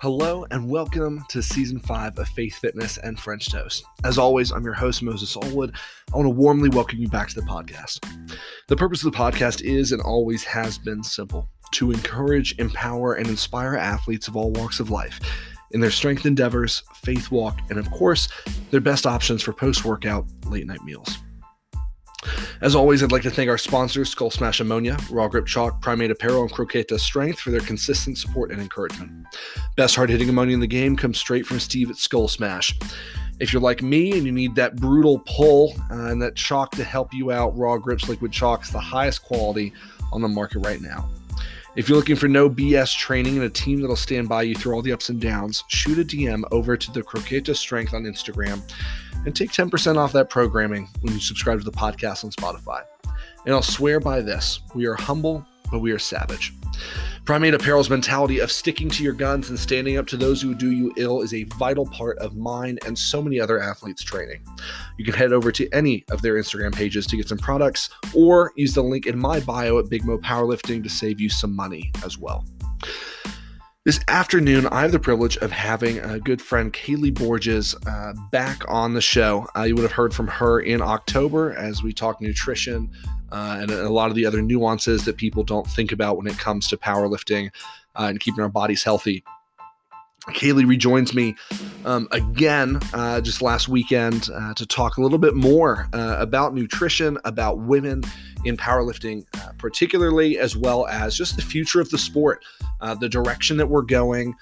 Hello and welcome to season five of Faith Fitness and French Toast. As always, I'm your host, Moses Allwood. I want to warmly welcome you back to the podcast. The purpose of the podcast is and always has been simple to encourage, empower, and inspire athletes of all walks of life in their strength endeavors, faith walk, and of course, their best options for post workout late night meals. As always, I'd like to thank our sponsors, Skull Smash Ammonia, Raw Grip Chalk, Primate Apparel, and Croqueta Strength for their consistent support and encouragement. Best hard hitting ammonia in the game comes straight from Steve at Skull Smash. If you're like me and you need that brutal pull uh, and that chalk to help you out, Raw Grips Liquid Chalk is the highest quality on the market right now. If you're looking for no BS training and a team that'll stand by you through all the ups and downs, shoot a DM over to the Croqueta Strength on Instagram and take 10% off that programming when you subscribe to the podcast on Spotify. And I'll swear by this we are humble, but we are savage. Primate Apparel's mentality of sticking to your guns and standing up to those who do you ill is a vital part of mine and so many other athletes' training. You can head over to any of their Instagram pages to get some products or use the link in my bio at Big Mo Powerlifting to save you some money as well. This afternoon, I have the privilege of having a good friend, Kaylee Borges, uh, back on the show. Uh, you would have heard from her in October as we talk nutrition uh, and a lot of the other nuances that people don't think about when it comes to powerlifting uh, and keeping our bodies healthy. Kaylee rejoins me um, again uh, just last weekend uh, to talk a little bit more uh, about nutrition, about women in powerlifting, uh, particularly, as well as just the future of the sport, uh, the direction that we're going,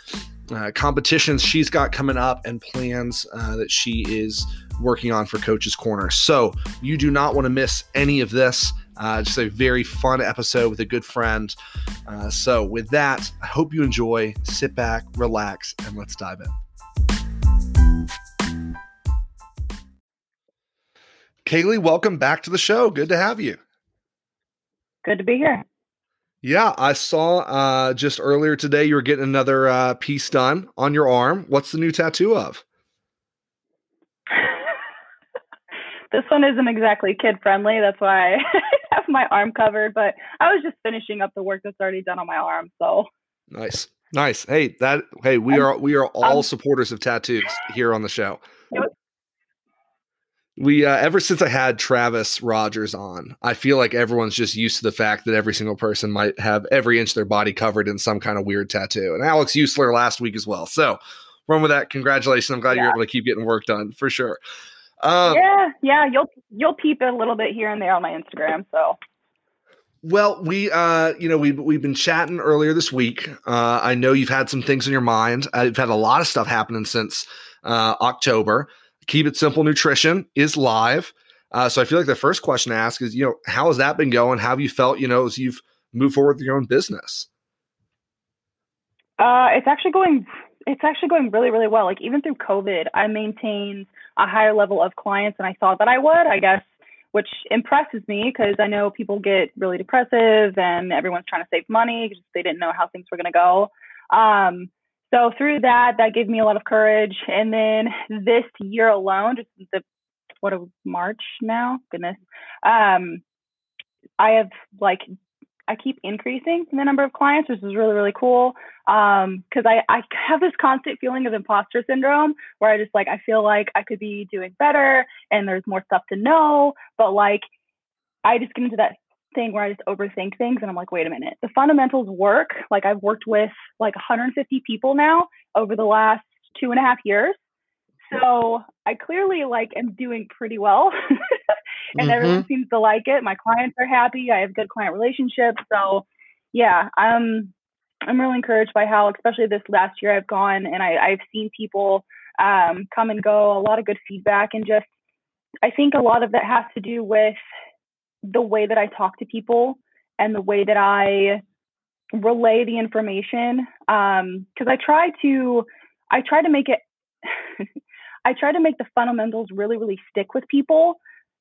uh, competitions she's got coming up, and plans that she is working on for Coach's Corner. So you do not want to miss any of this. Uh, just a very fun episode with a good friend. Uh, so, with that, I hope you enjoy. Sit back, relax, and let's dive in. Kaylee, welcome back to the show. Good to have you. Good to be here. Yeah, I saw uh, just earlier today you were getting another uh, piece done on your arm. What's the new tattoo of? this one isn't exactly kid friendly. That's why I have my arm covered. But I was just finishing up the work that's already done on my arm. So nice, nice. Hey, that. Hey, we are we are all um, supporters of tattoos here on the show. We uh, ever since I had Travis Rogers on, I feel like everyone's just used to the fact that every single person might have every inch of their body covered in some kind of weird tattoo. And Alex Usler last week as well. So run with that. Congratulations. I'm glad yeah. you're able to keep getting work done for sure. Um, yeah, yeah, you'll you'll peep a little bit here and there on my Instagram. So, well, we uh, you know, we we've, we've been chatting earlier this week. Uh, I know you've had some things in your mind. I've had a lot of stuff happening since uh, October. Keep it simple. Nutrition is live. Uh, so I feel like the first question to ask is, you know, how has that been going? How have you felt, you know, as you've moved forward with your own business? Uh, it's actually going it's actually going really, really well. Like even through COVID, I maintained a higher level of clients than I thought that I would, I guess, which impresses me because I know people get really depressive and everyone's trying to save money because they didn't know how things were going to go. Um, so through that, that gave me a lot of courage. And then this year alone, just the what of March now, goodness, um, I have like I keep increasing the number of clients, which is really, really cool. Um, cause I, I have this constant feeling of imposter syndrome where I just like, I feel like I could be doing better and there's more stuff to know, but like, I just get into that thing where I just overthink things and I'm like, wait a minute, the fundamentals work. Like I've worked with like 150 people now over the last two and a half years. So I clearly like am doing pretty well. and mm-hmm. everyone seems to like it. My clients are happy. I have good client relationships. So yeah, I'm I'm really encouraged by how, especially this last year, I've gone and I, I've seen people um, come and go. A lot of good feedback, and just I think a lot of that has to do with the way that I talk to people and the way that I relay the information. Because um, I try to I try to make it. I try to make the fundamentals really, really stick with people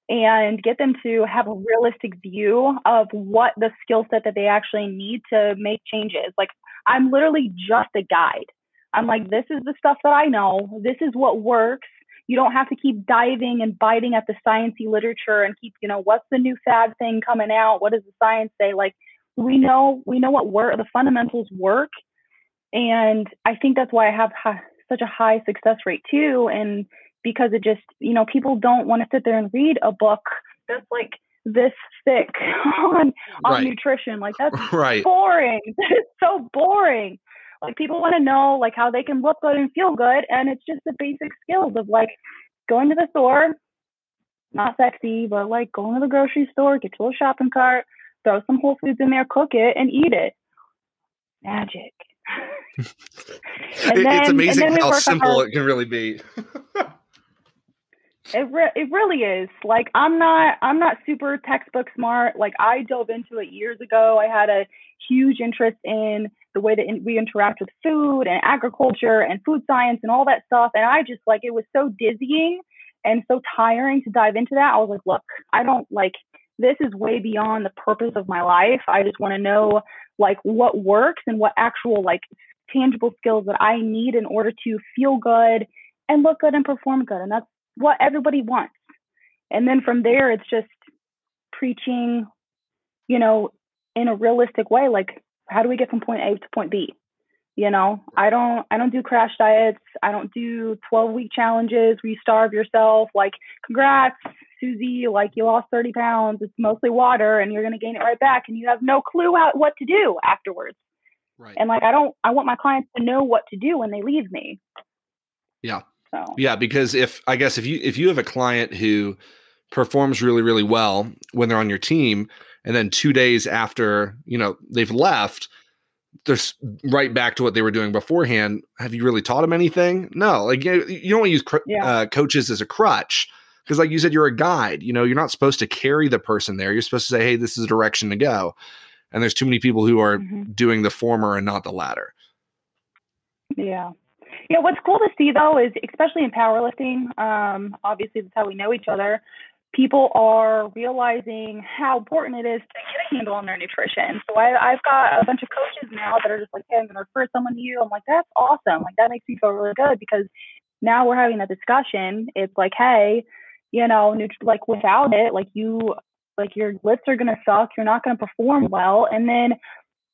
and get them to have a realistic view of what the skill set that they actually need to make changes. Like, I'm literally just a guide. I'm like, this is the stuff that I know. This is what works. You don't have to keep diving and biting at the sciencey literature and keep, you know, what's the new fad thing coming out? What does the science say? Like, we know we know what work the fundamentals work And I think that's why I have ha- such a high success rate too. And because it just, you know, people don't want to sit there and read a book that's like this thick on on right. nutrition. Like that's right. boring. It's so boring. Like people want to know like how they can look good and feel good, and it's just the basic skills of like going to the store, not sexy, but like going to the grocery store, get your little shopping cart, throw some Whole Foods in there, cook it, and eat it. Magic. then, it's amazing how simple our, it can really be. it re- it really is. Like I'm not I'm not super textbook smart. Like I dove into it years ago. I had a huge interest in the way that we interact with food and agriculture and food science and all that stuff. And I just like it was so dizzying and so tiring to dive into that. I was like, look, I don't like this is way beyond the purpose of my life. I just want to know like what works and what actual like tangible skills that I need in order to feel good and look good and perform good. And that's what everybody wants. And then from there, it's just preaching, you know, in a realistic way. Like, how do we get from point A to point B? You know, I don't I don't do crash diets. I don't do 12 week challenges where you starve yourself. Like, congrats, Susie, like you lost 30 pounds. It's mostly water and you're gonna gain it right back and you have no clue out what to do afterwards. Right. And like I don't I want my clients to know what to do when they leave me. Yeah. So Yeah, because if I guess if you if you have a client who performs really, really well when they're on your team, and then two days after, you know, they've left, they're right back to what they were doing beforehand. Have you really taught them anything? No, like you, you don't use cr- yeah. uh, coaches as a crutch because, like you said, you're a guide. You know, you're not supposed to carry the person there. You're supposed to say, "Hey, this is a direction to go." And there's too many people who are mm-hmm. doing the former and not the latter. Yeah. Yeah, what's cool to see though is, especially in powerlifting, um, obviously that's how we know each other people are realizing how important it is to get a handle on their nutrition. So I, have got a bunch of coaches now that are just like, hey, I'm going to refer someone to you. I'm like, that's awesome. Like, that makes me feel really good because now we're having that discussion. It's like, hey, you know, like without it, like you, like your lifts are going to suck. You're not going to perform well. And then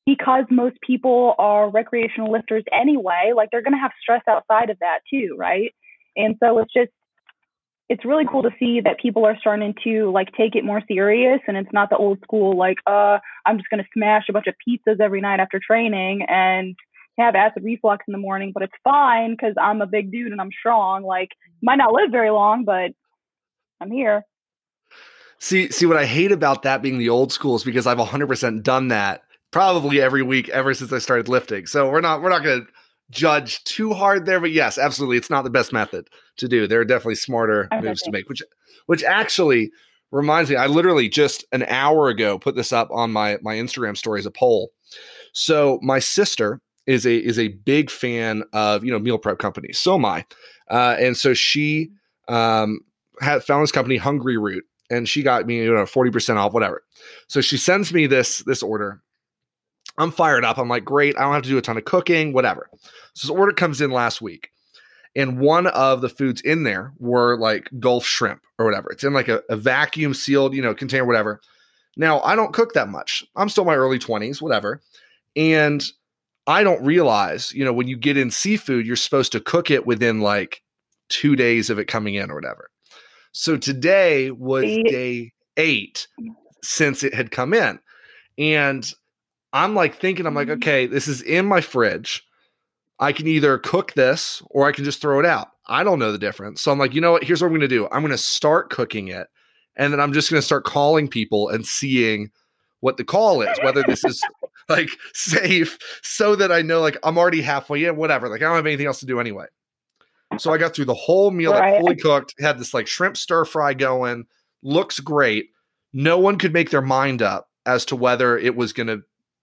because most people are recreational lifters anyway, like they're going to have stress outside of that too, right? And so it's just it's really cool to see that people are starting to like take it more serious and it's not the old school like uh i'm just going to smash a bunch of pizzas every night after training and have acid reflux in the morning but it's fine because i'm a big dude and i'm strong like might not live very long but i'm here. See see what i hate about that being the old school is because i've 100% done that probably every week ever since i started lifting so we're not we're not going to judge too hard there, but yes, absolutely, it's not the best method to do. There are definitely smarter okay. moves to make, which which actually reminds me. I literally just an hour ago put this up on my my Instagram story as a poll. So my sister is a is a big fan of you know meal prep companies. So am I, uh, and so she um, had found this company Hungryroot, and she got me you know forty percent off whatever. So she sends me this this order, I'm fired up. I'm like, great. I don't have to do a ton of cooking, whatever. So this order comes in last week. And one of the foods in there were like Gulf shrimp or whatever. It's in like a, a vacuum sealed, you know, container, whatever. Now, I don't cook that much. I'm still in my early 20s, whatever. And I don't realize, you know, when you get in seafood, you're supposed to cook it within like two days of it coming in or whatever. So today was day eight since it had come in. And I'm like thinking, I'm like, mm-hmm. okay, this is in my fridge. I can either cook this or I can just throw it out. I don't know the difference. So I'm like, you know what? Here's what I'm going to do. I'm going to start cooking it. And then I'm just going to start calling people and seeing what the call is, whether this is like safe so that I know like I'm already halfway in, whatever. Like I don't have anything else to do anyway. So I got through the whole meal, right. like fully cooked, had this like shrimp stir fry going, looks great. No one could make their mind up as to whether it was going to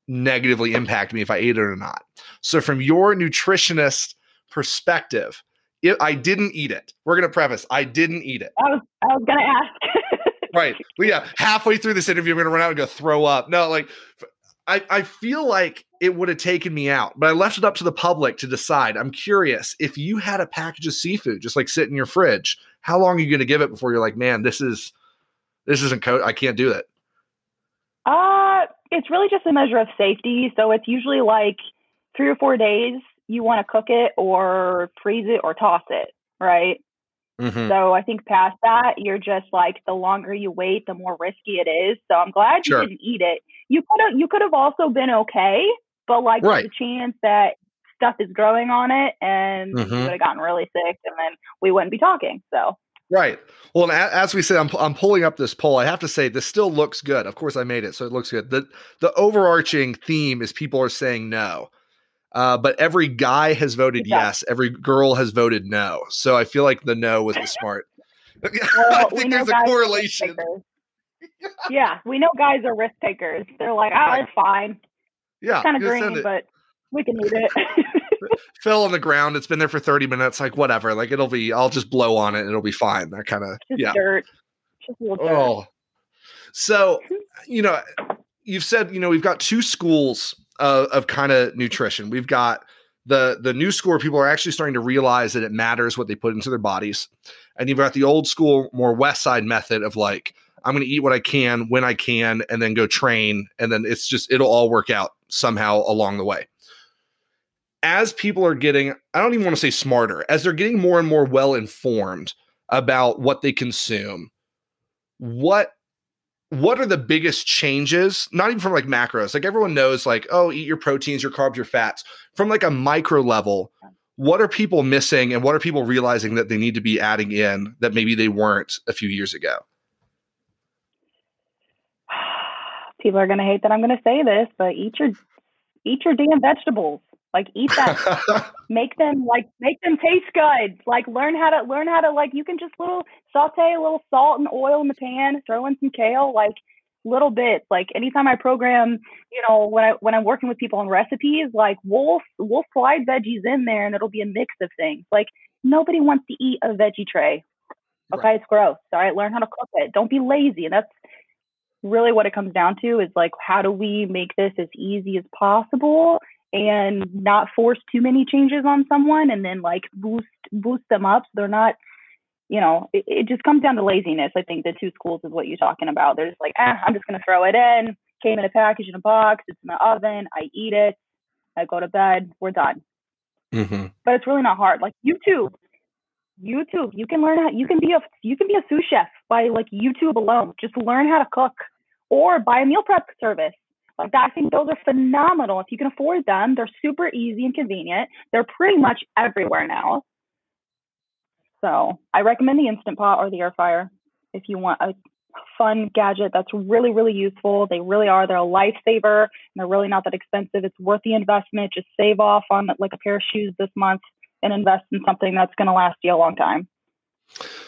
negatively impact me if I ate it or not. So, from your nutritionist perspective, if I didn't eat it. We're going to preface I didn't eat it. I was, I was going to ask. right. Well, yeah, halfway through this interview, I'm going to run out and go throw up. No, like, I, I feel like it would have taken me out, but I left it up to the public to decide. I'm curious if you had a package of seafood just like sit in your fridge, how long are you going to give it before you're like, man, this is this isn't code. I can't do it. Uh it's really just a measure of safety. So it's usually like three or four days, you want to cook it or freeze it or toss it, right? Mhm. So I think past that, you're just like the longer you wait, the more risky it is. So I'm glad Sure. you didn't eat it. You could have you could have also been okay, but like Right. a chance that stuff is growing on it and Mhm. you would have gotten really sick and then we wouldn't be talking. So Right. Well, and a- as we said, I'm, I'm pulling up this poll. I have to say, this still looks good. Of course, I made it, so it looks good. the The overarching theme is people are saying no, uh, but every guy has voted yes. Every girl has voted no. So I feel like the no was the smart. I well, we think there's a guys are risk correlation. yeah, we know guys are risk takers. They're like, oh, it's fine. Yeah, kind of green, but we can eat it. fell on the ground. It's been there for 30 minutes. Like whatever. Like it'll be. I'll just blow on it. and It'll be fine. That kind of yeah. dirt. Just a little dirt. Oh, so you know, you've said you know we've got two schools of, of kind of nutrition. We've got the the new school where people are actually starting to realize that it matters what they put into their bodies, and you've got the old school, more Westside method of like I'm going to eat what I can when I can, and then go train, and then it's just it'll all work out somehow along the way. As people are getting, I don't even want to say smarter, as they're getting more and more well informed about what they consume what what are the biggest changes not even from like macros like everyone knows like oh eat your proteins your carbs your fats from like a micro level what are people missing and what are people realizing that they need to be adding in that maybe they weren't a few years ago People are gonna hate that I'm gonna say this, but eat your eat your damn vegetables. Like eat that make them like make them taste good. Like learn how to learn how to like you can just little saute a little salt and oil in the pan, throw in some kale, like little bits. Like anytime I program, you know, when I when I'm working with people on recipes, like we'll we'll slide veggies in there and it'll be a mix of things. Like nobody wants to eat a veggie tray. Okay, Right. it's gross. All right, learn how to cook it. Don't be lazy. And that's really what it comes down to is like how do we make this as easy as possible and not force too many changes on someone and then like boost boost them up. So they're not you know it, it just comes down to laziness i think the two schools is what you're talking about. They're just like eh, i'm just going to throw it in came in a package in a box it's in the oven i eat it i go to bed we're done. Mm-hmm. but it's really not hard. Like youtube youtube you can learn how you can be a you can be a sous chef by like youtube alone. Just learn how to cook or buy a meal prep service like i think those are phenomenal. If you can afford them they're super easy and convenient. They're pretty much everywhere now. So i recommend the instant pot or the air fryer if you want a fun gadget that's really really useful. They really are. They're a lifesaver and they're really not that expensive. It's worth the investment. Just save off on like a pair of shoes this month and invest in something that's going to last you a long time.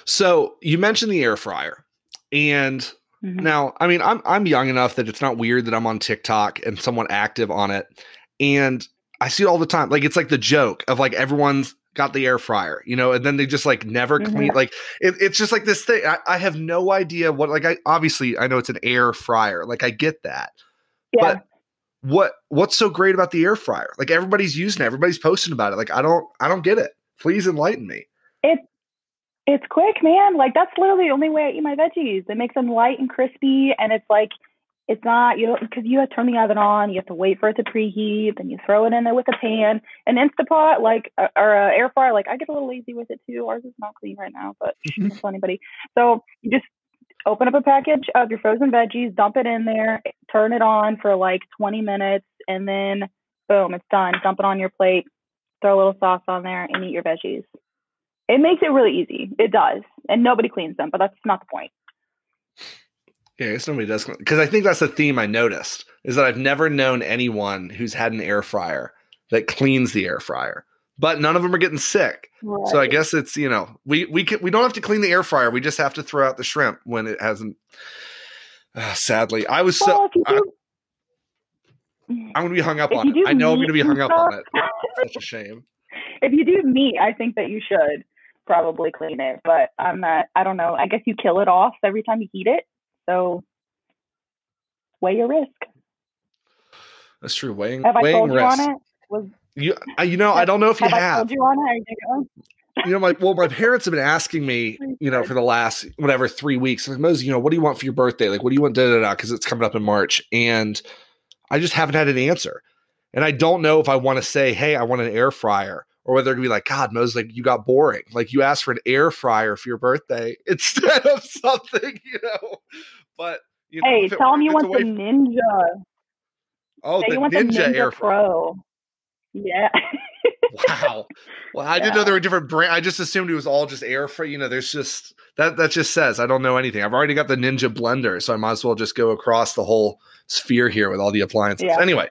so you mentioned the air fryer and Mhm. Now, I mean, I'm I'm young enough that it's not weird that I'm on TikTok and somewhat active on it, and I see it all the time. Like it's like the joke of like everyone's got the air fryer, you know, and then they just like never Mhm. clean. Like it, it's just like this thing. I, I have no idea what. Like I obviously I know it's an air fryer. Like I get that. Yeah. But what what's so great about the air fryer? Like everybody's using it. Everybody's posting about it. Like I don't I don't get it. Please enlighten me. It's it's quick, man. Like that's literally the only way I eat my veggies. It makes them light and crispy, and it's like it's not you know because you have to turn the oven on. You have to wait for it to preheat, then you throw it in there with a pan. An Instapot, like or a air fryer, like I get a little lazy with it too. Ours is not clean right now, but don't tell anybody. So you just open up a package of your frozen veggies, dump it in there, turn it on for like 20 minutes, and then boom, it's done. Dump it on your plate, throw a little sauce on there, and eat your veggies. It makes it really easy. It does. And nobody cleans them, but that's not the point. Yeah, I guess nobody does because I think that's the theme I noticed is that I've never known anyone who's had an air fryer that cleans the air fryer, but none of them are getting sick. So I guess it's you know we we can we don't have to clean the air fryer. We just have to throw out the shrimp when it hasn't. Uh, sadly, I was so well, if I, I'm gonna be hung up on it. I know I'm gonna be hung up on it. Such a shame. if you do meat, I think that you should probably clean it. But I'm not. I don't know. I guess you kill it off every time you heat it. So weigh your risk. That's true. Weighing Have I weighing told you on it? Was You you know I don't know if you have I told you on it? You you know, my well, my parents have been asking me, you know, for the last whatever three weeks, like Mosey, you know, what do you want for your birthday? Like, what do you want? Da da da, because it's coming up in March, and I just haven't had an answer. And I don't know if I want to say, hey, I want an air fryer, or whether gonna be like, God, Mose, like you got boring. Like you asked for an air fryer for your birthday instead of something, you know. But you know, hey, tell them you want the Ninja. Oh, the Ninja, the Ninja, Air Pro. Yeah. wow. Well, I yeah. didn't know there were different brand. I just assumed it was all just air fryer. You know, there's just that that just says I don't know anything. I've already got the Ninja blender, so I might as well just go across the whole sphere here with all the appliances. Yeah. Anyway,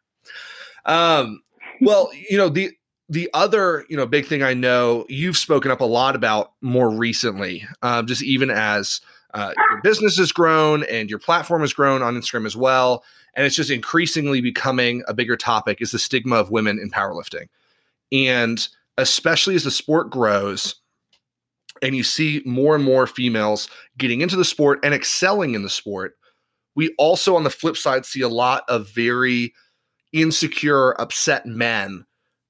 um, well, you know the the other you know big thing I know you've spoken up a lot about more recently, um, just even as uh, your business has grown and your platform has grown on Instagram as well, and it's just increasingly becoming a bigger topic is the stigma of women in powerlifting, and especially as the sport grows. And you see more and more females getting into the sport and excelling in the sport. We also, on the flip side, see a lot of very insecure, upset men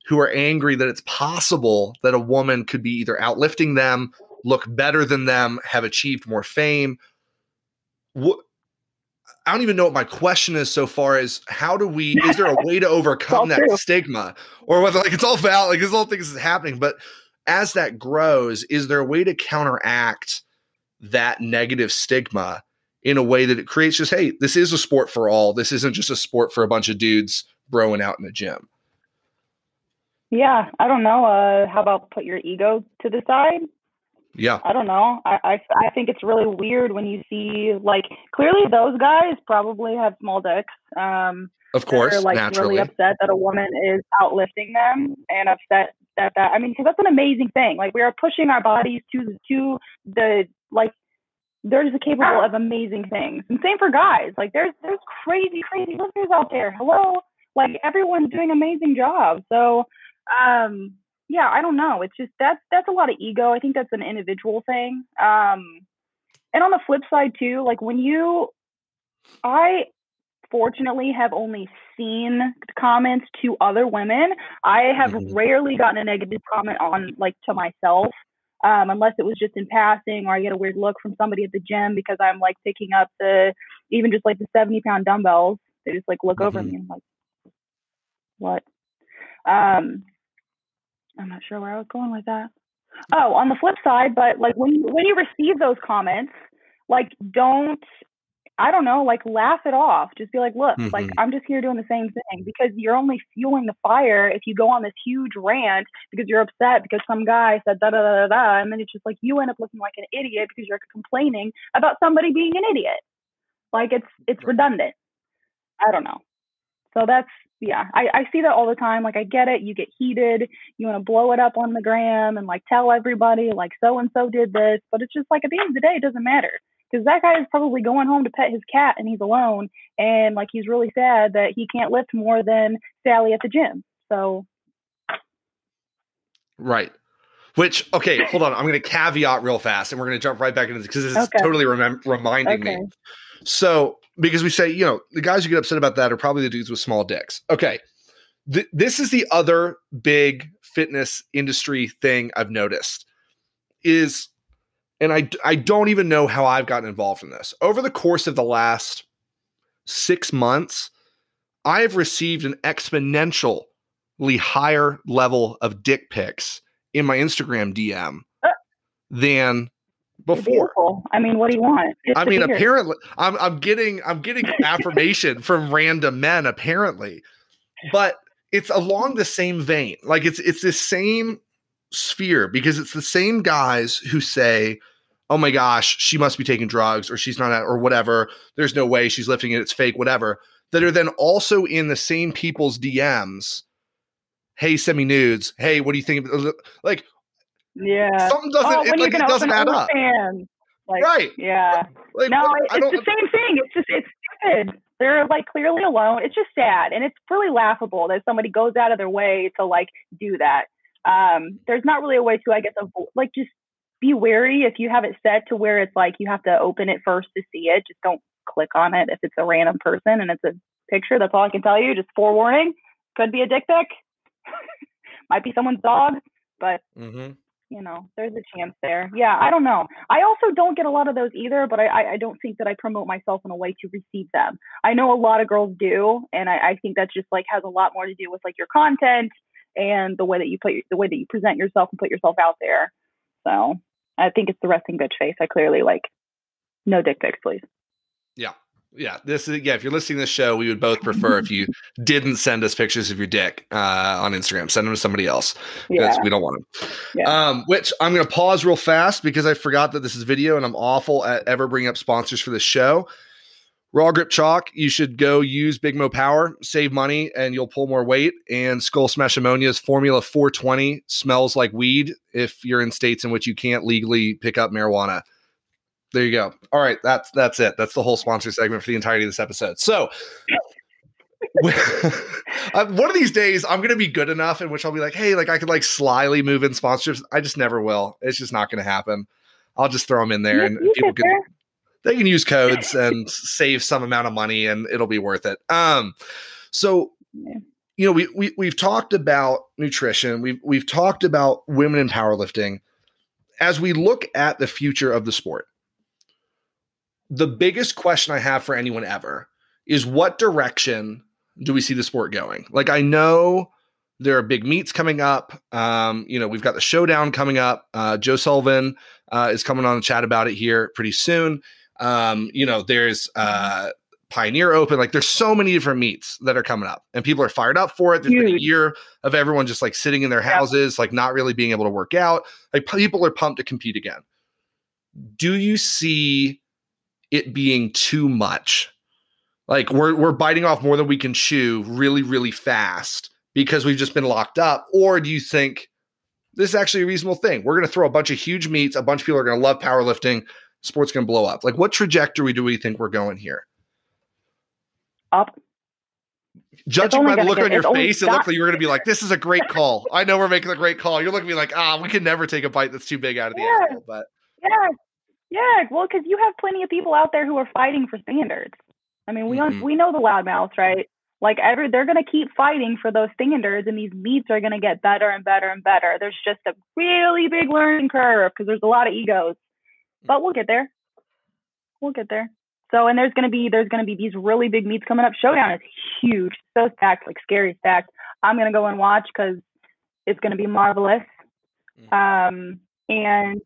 who are angry that it's possible that a woman could be either outlifting them, look better than them, have achieved more fame. What I don't even know what my question is so far as how do we is there a way to overcome that true. stigma or whether like it's all valid like this whole thing is happening but as that grows is there a way to counteract that negative stigma in a way that it creates just hey this is a sport for all this isn't just a sport for a bunch of dudes broing out in the gym yeah i don't know uh how about put your ego to the side yeah i don't know I, I i think it's really weird when you see like clearly those guys probably have small dicks um of course they're like naturally. really upset that a woman is outlifting them and upset that that i mean because that's an amazing thing like we are pushing our bodies to to the like they're just capable of amazing things. And same for guys. Like there's there's crazy, crazy lifters out there. Hello. Like everyone's doing amazing jobs. So um yeah, I don't know. It's just that's that's a lot of ego. I think that's an individual thing. Um and on the flip side too, like when you I fortunately have only seen comments to other women. I have mm-hmm. rarely gotten a negative comment on like to myself um, unless it was just in passing or I get a weird look from somebody at the gym because I'm like picking up the even just like the 70 pound dumbbells. They just like look mm-hmm. over me and like, what? Um, I'm not sure where I was going with that. Oh, on the flip side, but like when you, when you receive those comments, like don't I don't know, like laugh it off. Just be like, look, mm-hmm. like I'm just here doing the same thing because you're only fueling the fire if you go on this huge rant because you're upset because some guy said da da da da da, and then it's just like you end up looking like an idiot because you're complaining about somebody being an idiot. Like it's it's redundant. I don't know. So that's yeah, I, I see that all the time. Like I get it, you get heated, you want to blow it up on the gram and like tell everybody like so and so did this, but it's just like at the end of the day, it doesn't matter because that guy is probably going home to pet his cat and he's alone and like he's really sad that he can't lift more than Sally at the gym. So right. Which okay, hold on. I'm going to caveat real fast, and we're going to jump right back into this because this is totally rem- reminding okay. me. So because we say you know the guys who get upset about that are probably the dudes with small dicks. Okay, Th- this is the other big fitness industry thing I've noticed is and I, I don't even know how I've gotten involved in this. Over the course of the last six months, I have received an exponentially higher level of dick pics in my Instagram DM uh, than before. I mean, what do you want? I mean, apparently, I'm I'm getting I'm getting affirmation from random men apparently, but it's along the same vein. Like it's it's the same sphere because it's the same guys who say, "Oh my gosh, she must be taking drugs or she's not or whatever. There's no way she's lifting it. It's fake, whatever." That are then also in the same people's DMs. Hey, send me nudes. Hey, what do you think? Like, yeah, something doesn't oh, it, like, it doesn't add up. Like, right. Yeah. Like, no, what, it's the same thing. It's just it's stupid. They're like clearly alone. It's just sad, and it's really laughable that somebody goes out of their way to like do that um, there's not really a way to, I guess, avoid, like just be wary if you have it set to where it's like you have to open it first to see it. Just don't click on it if it's a random person and it's a picture. That's all I can tell you. Just forewarning. Could be a dick pic. Might be someone's dog, but mm-hmm. You know, there's a chance there. Yeah, I don't know. I also don't get a lot of those either, but I, I don't think that I promote myself in a way to receive them. I know a lot of girls do, and I, I think that just like has a lot more to do with like your content and the way that you put the way that you present yourself and put yourself out there. So I think it's the resting bitch face. I clearly like no dick pics, please. Yeah, yeah, this is yeah. If you're listening to this show, we would both prefer if you didn't send us pictures of your dick uh, on Instagram. Send them to somebody else because yeah. we don't want them. Yeah. Um, which I'm going to pause real fast because I forgot that this is video and I'm awful at ever bringing up sponsors for the show. Raw Grip Chalk, you should go use Big Mo Power, save money, and you'll pull more weight. And Skull Smash Ammonia's Formula 420 smells like weed if you're in states in which you can't legally pick up marijuana there you go. All right, that's that's it. That's the whole sponsor segment for the entirety of this episode. So one of these days I'm gonna be good enough in which I'll be like, hey, like I could like slyly move in sponsorships. I just never will. It's just not gonna happen. I'll just throw them in there and people can they can use codes and save some amount of money and it'll be worth it. Um so you know, we, we we've talked about nutrition, we've we've talked about women in powerlifting. As we look at the future of the sport, the biggest question I have for anyone ever is what direction do we see the sport going? Like, I know there are big meets coming up. Um, you know, we've got the showdown coming up. Uh, Joe Sullivan uh, is coming on the chat about it here pretty soon. Um, you know, there's uh, Pioneer Open. Like, there's so many different meets that are coming up, and people are fired up for it. There's Huge. been a year of everyone just like sitting in their houses, yeah. like not really being able to work out. Like, people are pumped to compete again. Do you see it being too much. Like we're we're biting off more than we can chew really really fast because we've just been locked up or do you think this is actually a reasonable thing? We're going to throw a bunch of huge meets, a bunch of people are going to love powerlifting, sport's going to blow up. Like what trajectory do we think we're going here? Up. Judging by the look get, on your face, it looked like you were going to be like, "This is a great call." I know we're making a great call. You're looking at me like, "Ah, we can never take a bite that's too big out of the yeah. animal." But yeah, yeah, well, because you have plenty of people out there who are fighting for standards. I mean, we mm-hmm. we know the loudmouths, right? Like every, they're going to keep fighting for those standards, and these meets are going to get better and better and better. There's just a really big learning curve because there's a lot of egos, but we'll get there. We'll get there. So, and there's going to be there's going to be these really big meets coming up. Showdown is huge, so stacked, like scary stacked. I'm going to go and watch because it's going to be marvelous. Mm. Um, and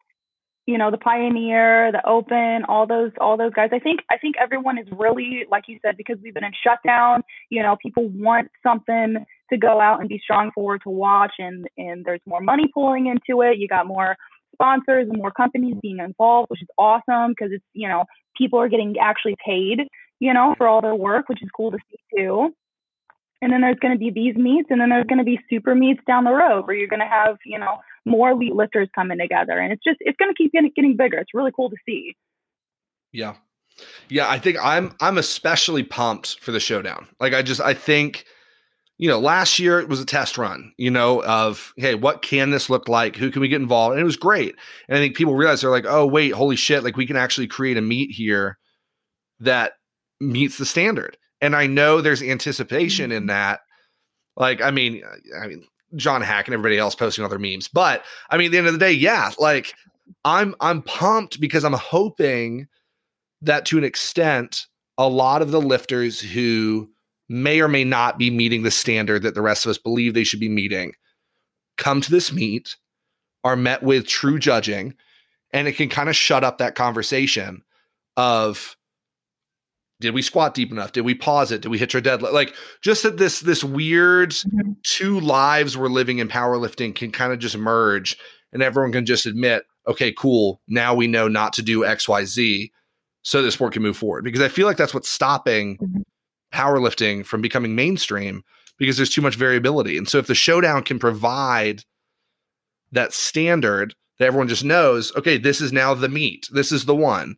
you know the pioneer the open all those all those guys. I think i think everyone is really like you said because we've been in shutdown you know people want something to go out and be strong for to watch and and there's more money pulling into it. You got more sponsors and more companies being involved which is awesome because it's you know people are getting actually paid you know for all their work which is cool to see too. And then there's going to be these meets and then there's going to be super meets down the road where you're going to have you know more elite lifters coming together and it's just it's going to keep getting, getting bigger. It's really cool to see. Yeah. Yeah i think i'm i'm especially pumped for the showdown. Like i just i think you know last year it was a test run you know of hey what can this look like? Who can we get involved? And it was great. And i think people realize they're like oh wait holy shit like we can actually create a meet here that meets the standard. And I know there's anticipation in mm-hmm. that. Like, I mean, I mean, John Haack and everybody else posting other memes, but I mean, at the end of the day, yeah, like I'm I'm pumped because I'm hoping that to an extent, a lot of the lifters who may or may not be meeting the standard that the rest of us believe they should be meeting come to this meet, are met with true judging, and it can kind of shut up that conversation of did we squat deep enough? Did we pause it? Did we hit our deadlift? Like just that this this weird mm-hmm. two lives we're living in powerlifting can kind of just merge and everyone can just admit, okay, cool. Now we know not to do XYZ so the sport can move forward. Because I feel like that's what's stopping mm-hmm. powerlifting from becoming mainstream because there's too much variability. And so if the showdown can provide that standard that everyone just knows, okay, this is now the meet. This is the one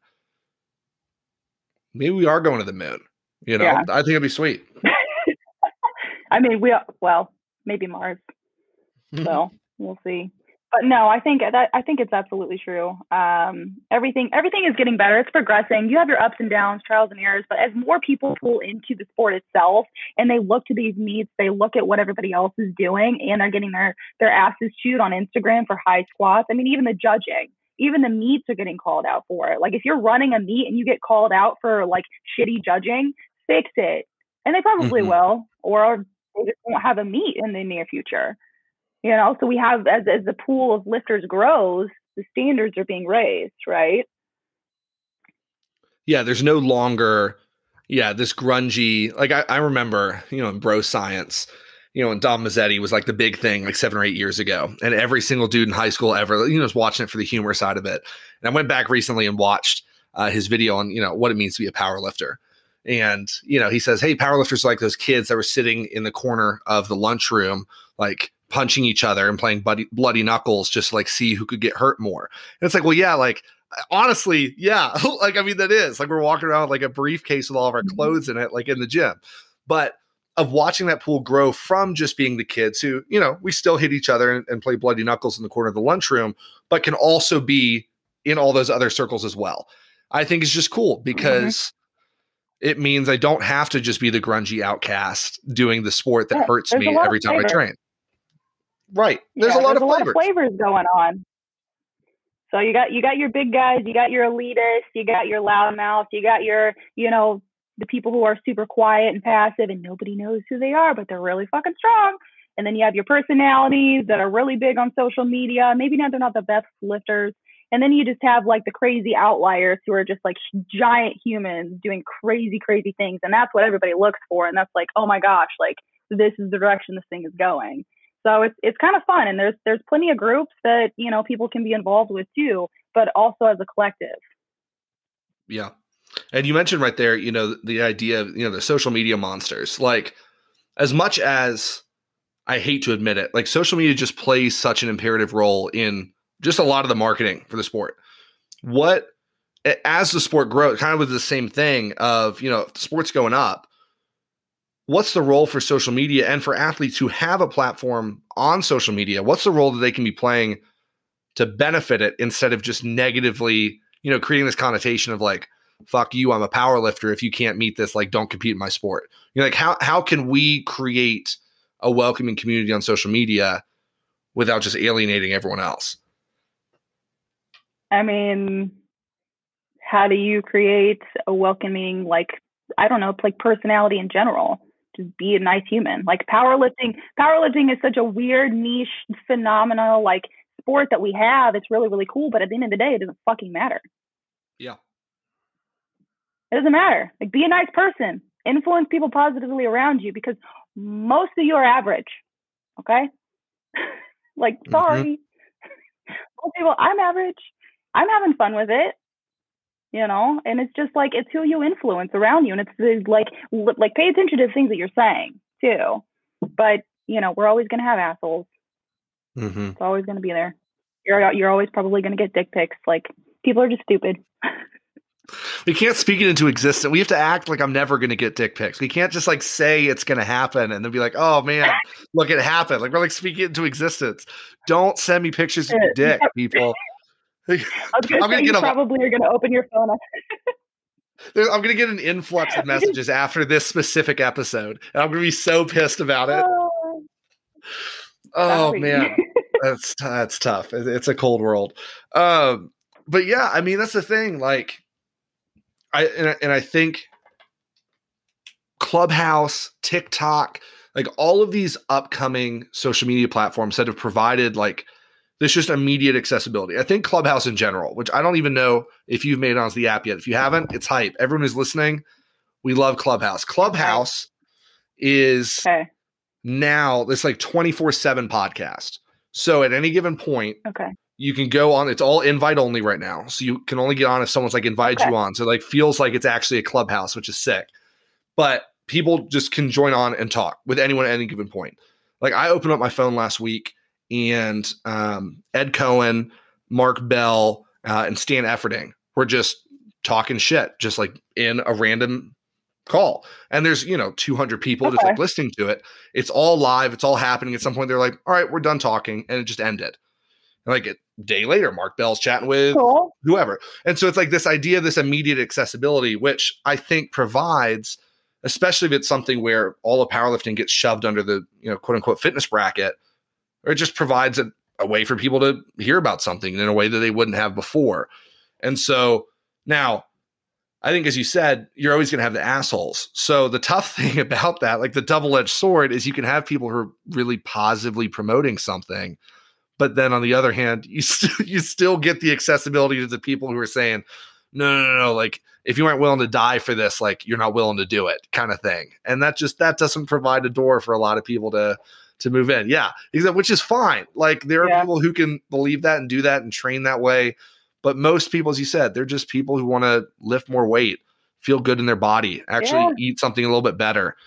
maybe we are going to the moon. You know, yeah. I think it'd be sweet. I mean, we well, maybe Mars. So we'll see. but no, I think that I think it's absolutely true. Um, everything everything is getting better. It's progressing. You have your ups and downs, trials and errors, but as more people pull into the sport itself and they look to these meets, they look at what everybody else is doing, and they're getting their their asses chewed on Instagram for high squats. I mean, even the judging, even the meets are getting called out for it. Like if you're running a meet and you get called out for like shitty judging, fix it, and they probably mm-hmm. will, or they just won't have a meet in the near future. You know, so we have as as the pool of lifters grows, the standards are being raised, right? Yeah, there's no longer, yeah, this grungy. Like I, I remember, you know, in bro science, you know, and Dom Mazzetti was like the big thing like seven or eight years ago. And every single dude in high school ever, you know, was watching it for the humor side of it. And I went back recently and watched uh, his video on, you know, what it means to be a power lifter. And, you know, he says, Hey, powerlifters are like those kids that were sitting in the corner of the lunchroom, like punching each other and playing bloody, bloody knuckles just like see who could get hurt more. And it's like, well, yeah, like honestly, yeah, like I mean, that is like we're walking around with like a briefcase with all of our mm-hmm. clothes in it, like in the gym. But of watching that pool grow from just being the kids who, you know, we still hit each other and, and play bloody knuckles in the corner of the lunchroom, but can also be in all those other circles as well. I think is just cool mm-hmm. because mm-hmm. it means I don't have to just be the grungy outcast doing the sport that yeah, hurts me every time I train. Right. There's yeah, a lot there's of a lot of flavors going on. So you got you got your big guys, you got your elitists, you got your loudmouth, you got your you know the people who are super quiet and passive and nobody knows who they are, but they're really fucking strong. And then you have your personalities that are really big on social media. Maybe not they're not the best lifters. And then you just have like the crazy outliers who are just like giant humans doing crazy, crazy things. And that's what everybody looks for. And that's like, oh my gosh, like this is the direction this thing is going. So it's it's kind of fun, and there's there's plenty of groups that you know people can be involved with too, but also as a collective. Yeah, and you mentioned right there, you know, the idea of you know the social media monsters. Like, as much as I hate to admit it, like social media just plays such an imperative role in just a lot of the marketing for the sport. What as the sport grows, kind of with the same thing of you know sports going up what's the role for social media and for athletes who have a platform on social media? What's the role that they can be playing to benefit it instead of just negatively, you know, creating this connotation of like, fuck you, I'm a power lifter. If you can't meet this, like don't compete in my sport. You know, like how how can we create a welcoming community on social media without just alienating everyone else? I mean, how do you create a welcoming like I don't know, like personality in general? just be a nice human. Like powerlifting, powerlifting is such a weird niche phenomenal like sport that we have. It's really really cool, but at the end of the day, it doesn't fucking matter. Yeah. It doesn't matter. Like be a nice person. Influence people positively around you because most of you are average. Okay? like mm-hmm. sorry. Mm-hmm. okay, well, I'm average. I'm having fun with it you know and it's just like it's who you influence around you and it's like like pay attention to the things that you're saying too but you know we're always going to have assholes mm-hmm. it's always going to be there you're you're always probably going to get dick pics like people are just stupid we can't speak it into existence. We have to act like I'm never going to get dick pics. We can't just like say it's going to happen and then be like, "Oh man, look, it happened." Like we're like speaking it into existence. Don't send me pictures of your dick, people. I was gonna I'm gonna get a, probably are gonna open your phone up. I'm gonna get an influx of messages after this specific episode, and I'm gonna be so pissed about it. Oh, oh man, that's that's tough. It's a cold world. Um, but yeah, I mean that's the thing. Like, I and, I and I think Clubhouse, TikTok, like all of these upcoming social media platforms that have provided like this just immediate accessibility. I think Clubhouse in general, which I don't even know if you've made it onto the app yet. If you haven't, it's hype. Everyone who's listening, we love Clubhouse. Clubhouse is okay. now this like 24 7 podcast. So at any given point, okay. You can go on. It's all invite only right now. So you can only get on if someone's like invited okay. you on. So like feels like it's actually a clubhouse, which is sick. But people just can join on and talk with anyone at any given point. Like I opened up my phone last week and um, Ed Coan, Mark Bell, uh, and Stan Efferding were just talking shit, just like in a random call. And there's, you know, 200 people okay. just like listening to it. It's all live, it's all happening. At some point, they're like, all right, we're done talking. And it just ended. And like a day later, Mark Bell's chatting with Cool. whoever. And so it's like this idea of this immediate accessibility, which I think provides, especially if it's something where all of powerlifting gets shoved under the, you know, quote unquote fitness bracket, or it just provides a, a way for people to hear about something in a way that they wouldn't have before. And so now I think, as you said, you're always going to have the assholes. So the tough thing about that, like the double edged sword, is you can have people who are really positively promoting something, but then on the other hand, you still you still get the accessibility to the people who are saying, no, no, no, no, like if you aren't willing to die for this, like you're not willing to do it, kind of thing. And that just that doesn't provide a door for a lot of people to to move in. Yeah, which is fine. Like there are yeah. people who can believe that and do that and train that way but most people, as you said, they're just people who want to lift more weight, feel good in their body, actually yeah. eat something a little bit better.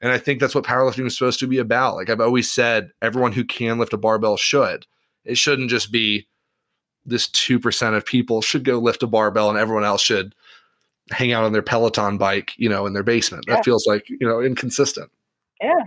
And I think that's what powerlifting is supposed to be about. Like I've always said, everyone who can lift a barbell should. It shouldn't just be this 2% of people should go lift a barbell and everyone else should hang out on their Peloton bike, you know, in their basement. Yeah. That feels like, you know, inconsistent. Yeah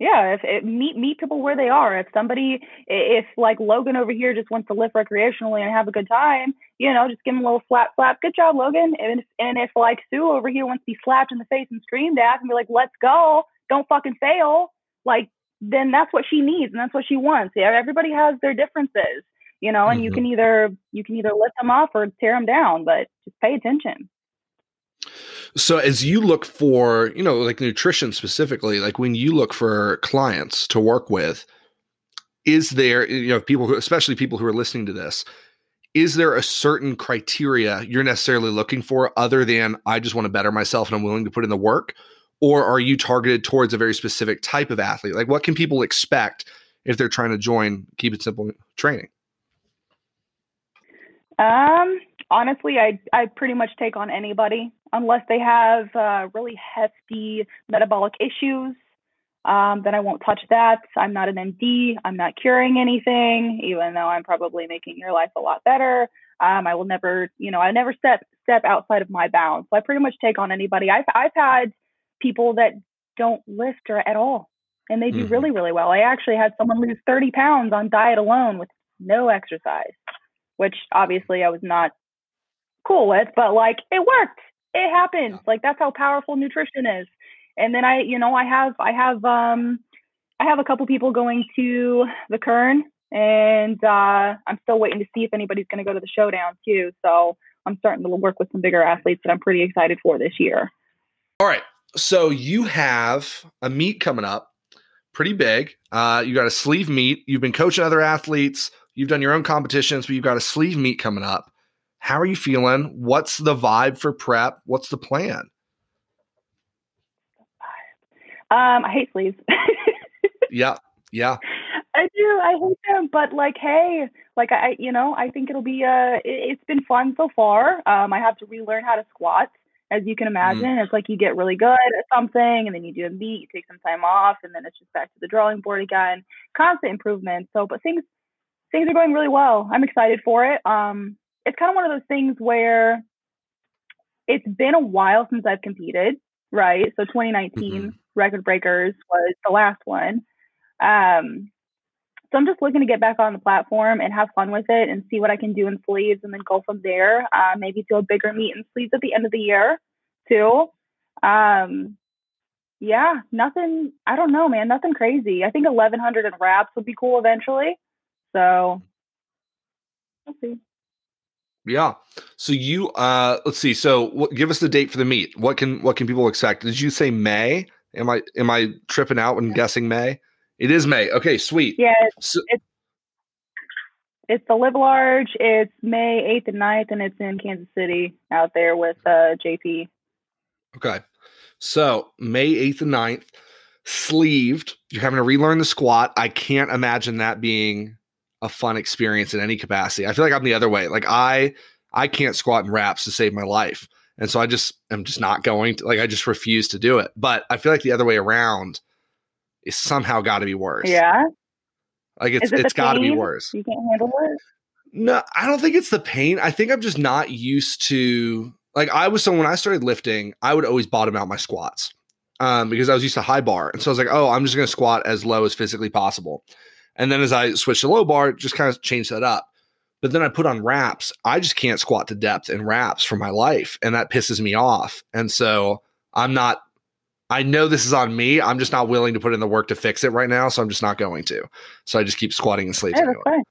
yeah if, if, meet meet people where they are if somebody if like logan over here just wants to lift recreationally and have a good time you know just give him a little slap slap. Good job logan. And if, and if like sue over here wants to be slapped in the face and screamed at and be like let's go. Don't fucking fail. Like then that's what she needs and that's what she wants. Yeah everybody has their differences you know and mm-hmm. you can either you can either lift them up or tear them down but just pay attention. So as you look for, you know, like nutrition specifically, like when you look for clients to work with, is there, you know, people who, especially people who are listening to this, is there a certain criteria you're necessarily looking for other than I just want to better myself and I'm willing to put in the work? Or are you targeted towards a very specific type of athlete? Like what can people expect if they're trying to join Keep It Simple training? Um, honestly, I I pretty much take on anybody unless they have uh, really hefty metabolic issues. Um, then I won't touch that. I'm not an MD. I'm not curing anything, even though I'm probably making your life a lot better. Um, I will never, you know, I never step step outside of my bounds. So I pretty much take on anybody. I've I've had people that don't lift or at all, and they do mm-hmm. really really well. I actually had someone lose 30 pounds on diet alone with no exercise, which obviously I was not cool with, but like it worked. It happens. Like that's how powerful nutrition is. And then I, you know, I have I have um I have a couple people going to the Kern and uh I'm still waiting to see if anybody's gonna go to the showdown too. So I'm starting to work with some bigger athletes that I'm pretty excited for this year. All right. So you have a meet coming up, pretty big. Uh, you got a sleeve meet. You've been coaching other athletes. You've done your own competitions, but you've got a sleeve meet coming up. How are you feeling? What's the vibe for prep? What's the plan? Um, I hate sleeves. yeah, yeah. I do. I hate them, but like, hey, like I, you know, I think it'll be. Uh, it, has been fun so far. Um, I have to relearn how to squat, as you can mm. imagine. Mm. It's like you get really good at something, and then you do a meet, you take some time off, and then it's just back to the drawing board again. Constant improvement. So, but things, things are going really well. I'm excited for it. Um, it's kind of one of those things where it's been a while since I've competed, right? So 2019 mm-hmm. Record Breakers was the last one. Um, so I'm just looking to get back on the platform and have fun with it and see what I can do in sleeves and then go from there. Uh, maybe do a bigger meet in sleeves at the end of the year too. Um, yeah, nothing. I don't know, man. Nothing crazy. I think 1100 in wraps would be cool eventually. So we'll see. Yeah. So you uh let's see. So what, give us the date for the meet. What can what can people expect? Did you say May? Am I am I tripping out when yeah. guessing May? It is May. Okay, sweet. Yeah. It's, so, it's, it's the Live Large. It's May 8th and 9th, and it's in Kansas City out there with uh, JP. Okay. So May 8th and 9th, sleeved. You're having to relearn the squat. I can't imagine that being a fun experience in any capacity. I feel like I'm the other way. Like I I can't squat in wraps to save my life. And so I just am just not going to like I just refuse to do it. But I feel like the other way around is somehow got to be worse. Yeah. Like it's it has got to be worse. You can't handle it. No, I don't think it's the pain. I think I'm just not used to like I was so when I started lifting, I would always bottom out my squats. Um, because I was used to high bar. And so I was like, oh, I'm just gonna squat as low as physically possible. And then as I switched to low bar, just kind of changed that up. But then I put on wraps. I just can't squat to depth in wraps for my life. And that pisses me off. And so I'm not, I know this is on me. I'm just not willing to put in the work to fix it right now. So I'm just not going to. So I just keep squatting and sleeves. Yeah, anyway. fine.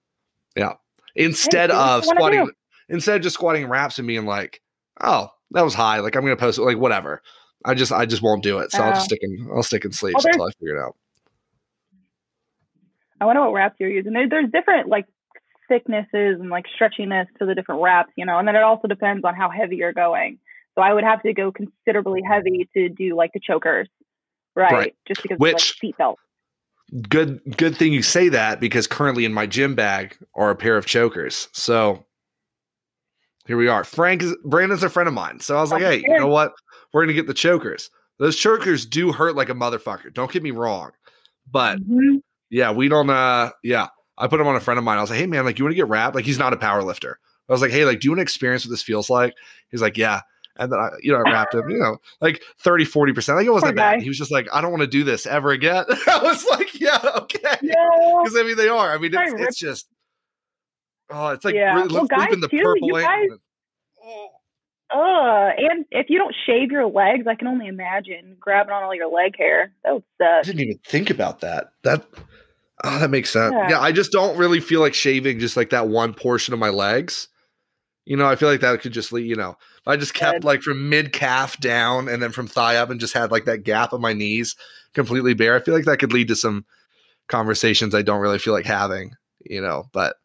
Yeah. Instead what of squatting, instead of just squatting wraps and being like, oh, that was high. Like I'm going to post it, like whatever. I just, I just won't do it. So I'll just Oh. stick in, I'll stick in sleeves Well, until I figure it out. I wonder what wraps you're using. There, there's different like thicknesses and like stretchiness to the different wraps, you know, and then it also depends on how heavy you're going. So I would have to go considerably heavy to do like the chokers, right? Right. Just because Which- of like seat belt. Good, good thing you say that because currently in my gym bag are a pair of chokers. So here we are. Frank is Brandon's a friend of mine. So I was like, hey, you know what? We're gonna get the chokers. Those chokers do hurt like a motherfucker. Don't get me wrong. But Mhm. Yeah, we don't uh yeah. I put him on a friend of mine. I was like, hey man, like you want to get wrapped? Like he's not a power lifter. I was like, hey, like, do you want to experience what this feels like? He's like, yeah. And then I, you know, I wrapped him, you know, like 30, 40%. Like it wasn't that bad. He was just like, I don't want to do this ever again. I was like, yeah, okay. Yeah. Because I mean, they are. I mean, it's, it's just, oh, it's like Yeah. really Well, guys, the too, you purple ink. guys- Oh. Ugh. And if you don't shave your legs, I can only imagine grabbing on all your leg hair. That would I didn't even think about that. That, oh, that makes sense. Yeah. Yeah. I just don't really feel like shaving just like that one portion of my legs. You know, I feel like that could just leave, you know, I just kept Good. like from mid calf down and then from thigh up and just had like that gap of my knees completely bare. I feel like that could lead to some conversations I don't really feel like having, you know, but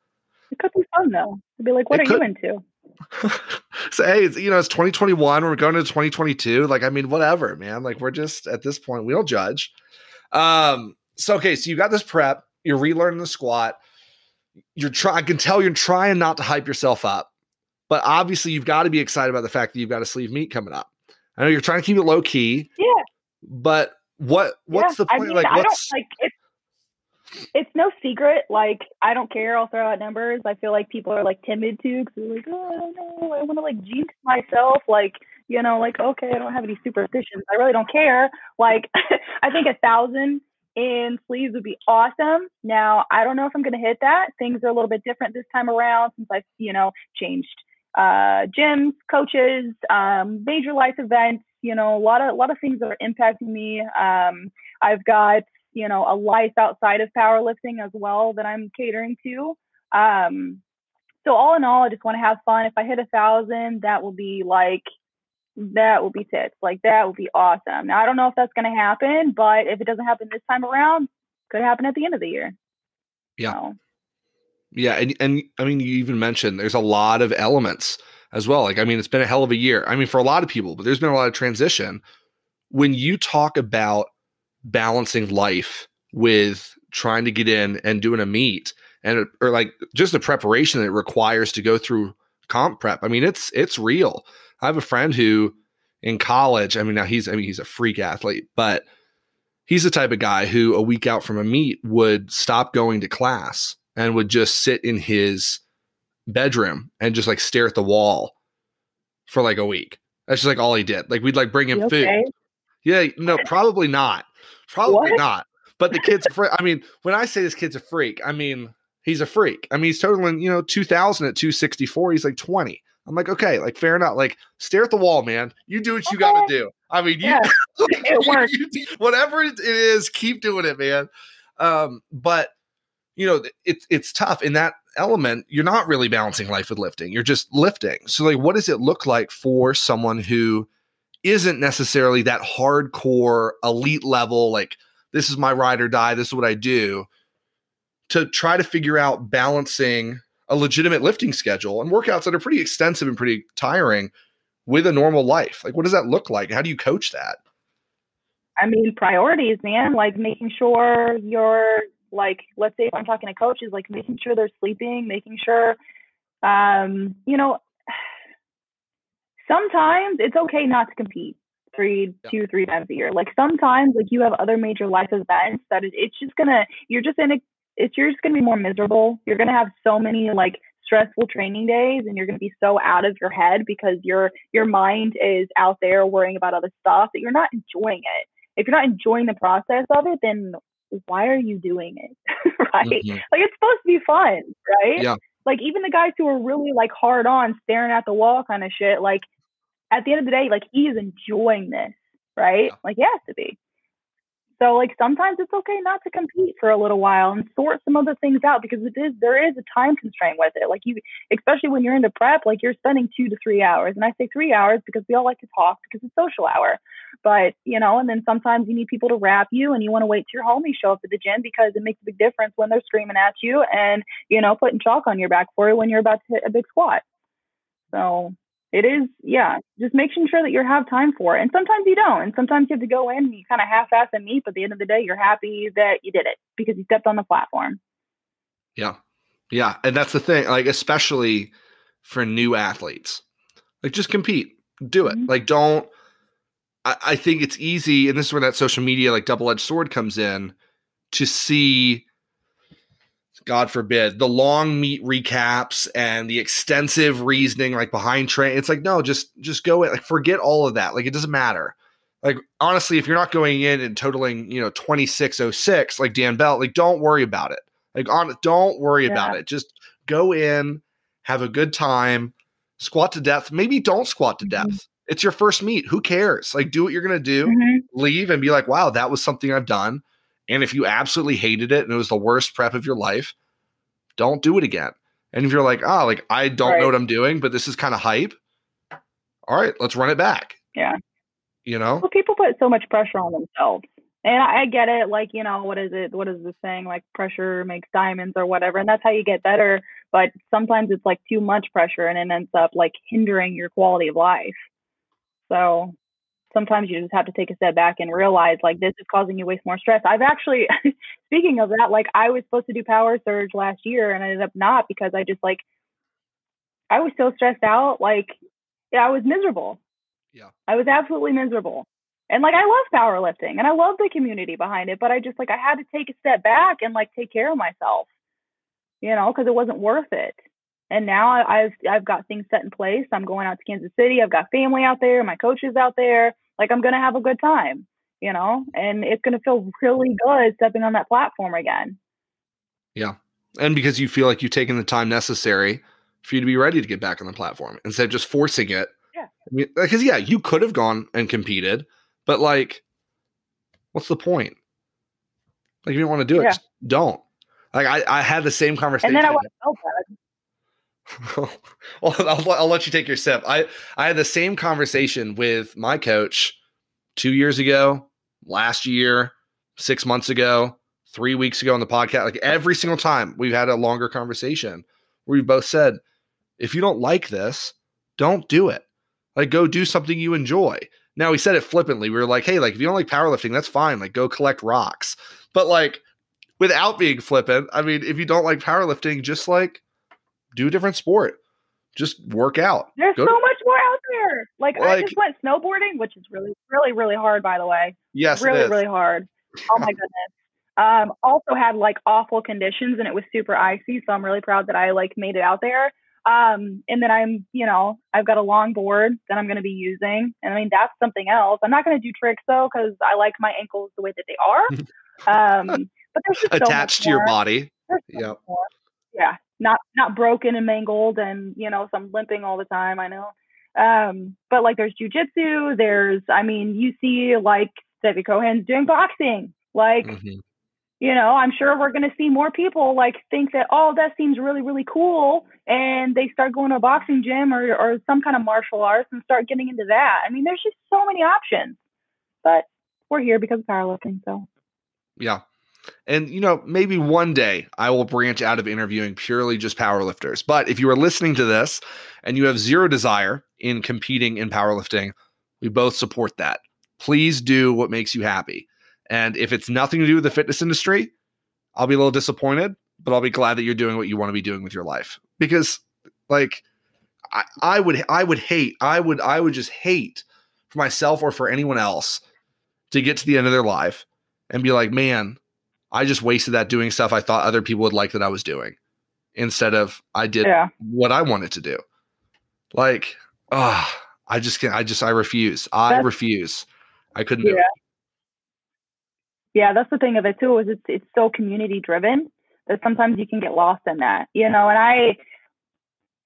It could be fun though. To be like, what are you into? so hey, it's, you know, it's 2021. We're going to 2022. Like, I mean, whatever, man. Like, we're just at this point, we don't judge. Um, so okay, so you got this prep, you're relearning the squat. You're trying, I can tell you're trying not to hype yourself up, but obviously you've got to be excited about the fact that you've got a sleeve meet coming up. I know you're trying to keep it low key, Yeah. but what what's yeah. the point? I mean, like, I don't what's like it's it's no secret. Like I don't care. I'll throw out numbers. I feel like people are like timid too because they're like, oh, I don't know. I want to like jinx myself. Like you know, like okay, I don't have any superstitions. I really don't care. Like I think a thousand in sleeves would be awesome. Now I don't know if I'm gonna hit that. Things are a little bit different this time around since I've you know changed uh, gyms, coaches, um, major life events. You know, a lot of a lot of things that are impacting me. Um, I've got you know a life outside of powerlifting as well that I'm catering to. Um, so all in all, I just want to have fun. If I hit a thousand, that will be like that will be tits. Like that will be awesome. Now I don't know if that's going to happen, but if it doesn't happen this time around, could happen at the end of the year. Yeah. So, Yeah, and and I mean, you even mentioned there's a lot of elements as well. Like, I mean, it's been a hell of a year. I mean, for a lot of people, but there's been a lot of transition. When you talk about balancing life with trying to get in and doing a meet, and or like just the preparation that it requires to go through comp prep. I mean, it's it's real. I have a friend who in college. I mean, now he's I mean he's a freak athlete, but he's the type of guy who a week out from a meet would stop going to class and would just sit in his bedroom and just like stare at the wall for like a week. That's just like all he did. Like we'd like bring him you food. Yeah, no, probably not. Probably What? not. But the kid's a freak. I mean, when I say this kid's a freak, I mean he's a freak. I mean, he's totaling, you know, 2000 at 264. He's like 20. I'm like, okay, like fair enough. Like, stare at the wall, man. You do what you got to do. I mean, you, Yeah, it works. you do- whatever it is, keep doing it, man. Um, but you know, it's it's tough in that element. You're not really balancing life with lifting. You're just lifting. So, like, what does it look like for someone who isn't necessarily that hardcore elite level? Like, this is my ride or die. This is what I do. To try to figure out balancing a legitimate lifting schedule and workouts that are pretty extensive and pretty tiring with a normal life. Like, what does that look like? How do you coach that? I mean, priorities, man. Like making sure you're like, let's say if I'm talking to coaches, like making sure they're sleeping, making sure, um, you know, sometimes it's okay not to compete three, Yeah. two, three times a year. Like sometimes, like you have other major life events that it, it's just gonna, you're just in a, it's you're just gonna be more miserable. You're gonna have so many like stressful training days, and you're gonna be so out of your head because your your mind is out there worrying about other stuff that you're not enjoying it if you're not enjoying the process of it, then why are you doing it? right? Mm-hmm. Like it's supposed to be fun, right? Yeah. Like even the guys who are really like hard on, staring at the wall kind of shit, like at the end of the day, like he is enjoying this, right? Yeah. Like he has to be. So like sometimes it's okay not to compete for a little while and sort some other things out because it is there is a time constraint with it. Like you especially when you're into prep, like you're spending two to three hours. And I say three hours because we all like to talk because it's social hour. But you know, and then sometimes you need people to wrap you and you want to wait till your homies show up at the gym because it makes a big difference when they're screaming at you and, you know, putting chalk on your back for you when you're about to hit a big squat. So it is, yeah, just making sure that you have time for it. And sometimes you don't. And sometimes you have to go in and you kind of half ass and meet, but at the end of the day, you're happy that you did it because you stepped on the platform. Yeah. Yeah. And that's the thing, like, especially for new athletes, like, just compete, do it. Mm-hmm. Like, don't, I, I think it's easy. And this is where that social media, like, double edged sword comes in to see God forbid, the long meet recaps and the extensive reasoning like behind train. It's like, no, just just go in, like forget all of that. Like it doesn't matter. Like honestly, if you're not going in and totaling, you know, 2606 like Dan Bell, like don't worry about it. Like on don't worry yeah. about it. Just go in, have a good time, squat to death. Maybe don't squat to mm-hmm. death. It's your first meet. Who cares? Like do what you're gonna do, mm-hmm. leave and be like, wow, that was something I've done. And if you absolutely hated it and it was the worst prep of your life, don't do it again. And if you're like, oh, like I don't right. know what I'm doing, but this is kind of hype. All right, let's run it back. Yeah. You know? Well, people put so much pressure on themselves. And I, I get it, like, you know, what is it? What is the saying? Like pressure makes diamonds or whatever. And that's how you get better. But sometimes it's like too much pressure and it ends up like hindering your quality of life. So sometimes you just have to take a step back and realize like this is causing you way more stress. I've actually, speaking of that, like I was supposed to do power surge last year and I ended up not because I just like, I was so stressed out. Like, yeah, I was miserable. Yeah. I was absolutely miserable. And like, I love powerlifting and I love the community behind it, but I just like, I had to take a step back and like take care of myself, you know, because it wasn't worth it and now I've I've got things set in place. I'm going out to Kansas City. I've got family out there, my coaches out there like I'm going to have a good time, you know, and it's going to feel really good stepping on that platform again. Yeah. And because you feel like you've taken the time necessary for you to be ready to get back on the platform instead of just forcing it. Yeah. Because, uh, yeah, you could have gone and competed, but like, what's the point? Like, if you don't want to do it, yeah. don't. Like, I, I had the same conversation. And then I was so bad. well, I'll, I'll let you take your sip. I, I had the same conversation with my coach two years ago, last year, six months ago, three weeks ago on the podcast. Like every single time we've had a longer conversation where we both said, if you don't like this, don't do it. Like go do something you enjoy. Now we said it flippantly. We were like, hey, like if you don't like powerlifting, that's fine. Like go collect rocks. But like without being flippant, I mean, if you don't like powerlifting, just like do a different sport. Just work out. There's Go so much more out there. Like, like, I just went snowboarding, which is really, really, really hard, by the way. Yes, really, really hard. Oh my goodness. Um, also had like awful conditions and it was super icy. So I'm really proud that I like made it out there. Um, and then I'm, you know, I've got a long board that I'm going to be using. And I mean, that's something else. I'm not going to do tricks though, because I like my ankles the way that they are. Um, but there's just attached so to your body. yeah. Yeah not not broken and mangled and you know some limping all the time i know. Um but like there's jujitsu there's i mean you see like Stefi Cohen's doing boxing like mm-hmm. you know i'm sure we're going to see more people like think that oh that seems really really cool and they start going to a boxing gym or or some kind of martial arts and start getting into that. I mean there's just so many options. But we're here because of powerlifting so. Yeah and, you know, maybe one day I will branch out of interviewing purely just powerlifters. But if you are listening to this and you have zero desire in competing in powerlifting, we both support that. Please do what makes you happy. And if it's nothing to do with the fitness industry, I'll be a little disappointed, but I'll be glad that you're doing what you want to be doing with your life. Because, like, I, I would I would hate, I would I would just hate for myself or for anyone else to get to the end of their life and be like, man, I just wasted that doing stuff I thought other people would like that I was doing instead of I did yeah. what I wanted to do. Like, ah, oh, I just can't, I just, I refuse. I that's, refuse. I couldn't yeah. do it. Yeah, that's the thing of it too, is it's, it's so community driven. that sometimes you can get lost in that, you know, and I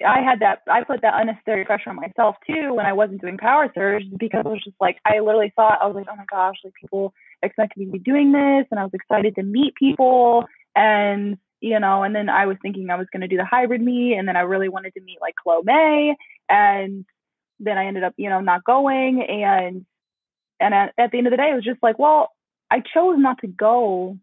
I had that I put that unnecessary pressure on myself too when I wasn't doing power surge because it was just like I literally thought I was like, oh my gosh, like people expect me to be doing this and I was excited to meet people and you know, and then I was thinking I was gonna do the hybrid meet and then I really wanted to meet like Chloe May and then I ended up, you know, not going and and at, at the end of the day it was just like, well, I chose not to go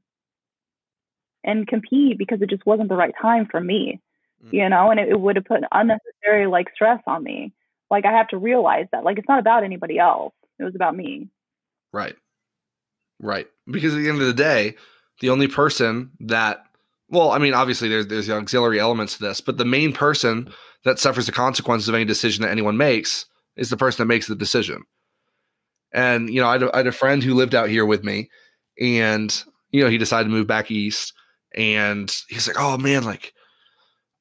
and compete because it just wasn't the right time for me mm. you know and it, it would have put unnecessary like stress on me. Like i have to realize that. Like it's not about anybody else. It was about me. Right. Right. Because at the end of the day the only person that well i mean obviously there's there's the auxiliary elements to this but the main person that suffers the consequences of any decision that anyone makes is the person that makes the decision. And you know I had, a, I had a friend who lived out here with me and you know he decided to move back east and he's like oh man like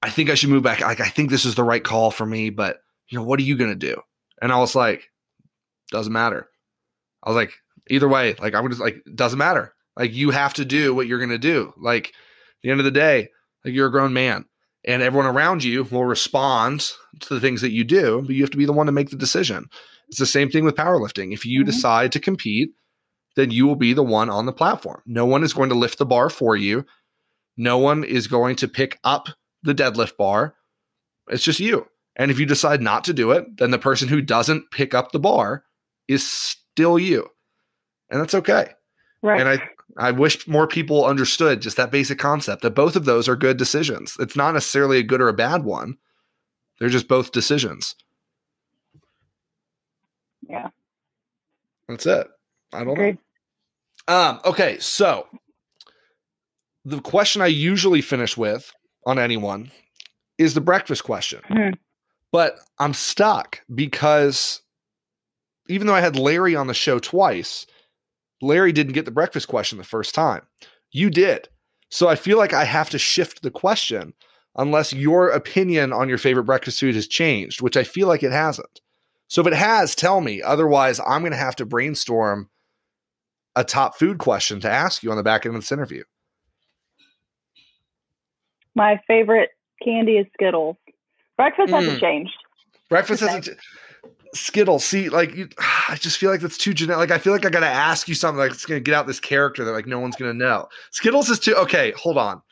I think I should move back. Like, I think this is the right call for me, but you know, what are you going to do? And I was like, doesn't matter. I was like, either way, like, I would just like, doesn't matter. Like, you have to do what you're going to do. Like, the end of the day, like, you're a grown man and everyone around you will respond to the things that you do, but you have to be the one to make the decision. It's the same thing with powerlifting. If you mm-hmm. decide to compete, then you will be the one on the platform. No one is going to lift the bar for you. No one is going to pick up the deadlift bar. It's just you. And if you decide not to do it, then the person who doesn't pick up the bar is still you. And that's okay. Right. And I I wish more people understood just that basic concept that both of those are good decisions. It's not necessarily a good or a bad one. They're just both decisions. Yeah. That's it. I don't know. Um, okay, so the question I usually finish with on anyone is the breakfast question. Mm-hmm. But I'm stuck because even though I had Larry on the show twice, Larry didn't get the breakfast question the first time. You did. So I feel like I have to shift the question unless your opinion on your favorite breakfast food has changed, which I feel like it hasn't. So if it has, tell me. Otherwise, I'm going to have to brainstorm a top food question to ask you on the back end of this interview. My favorite candy is Skittles. Breakfast mm. hasn't changed. Breakfast hasn't. Skittles. See, like you, I just feel like that's too generic. Like I feel like I gotta ask you something like it's gonna get out this character that like no one's gonna know. Skittles is too okay. Hold on.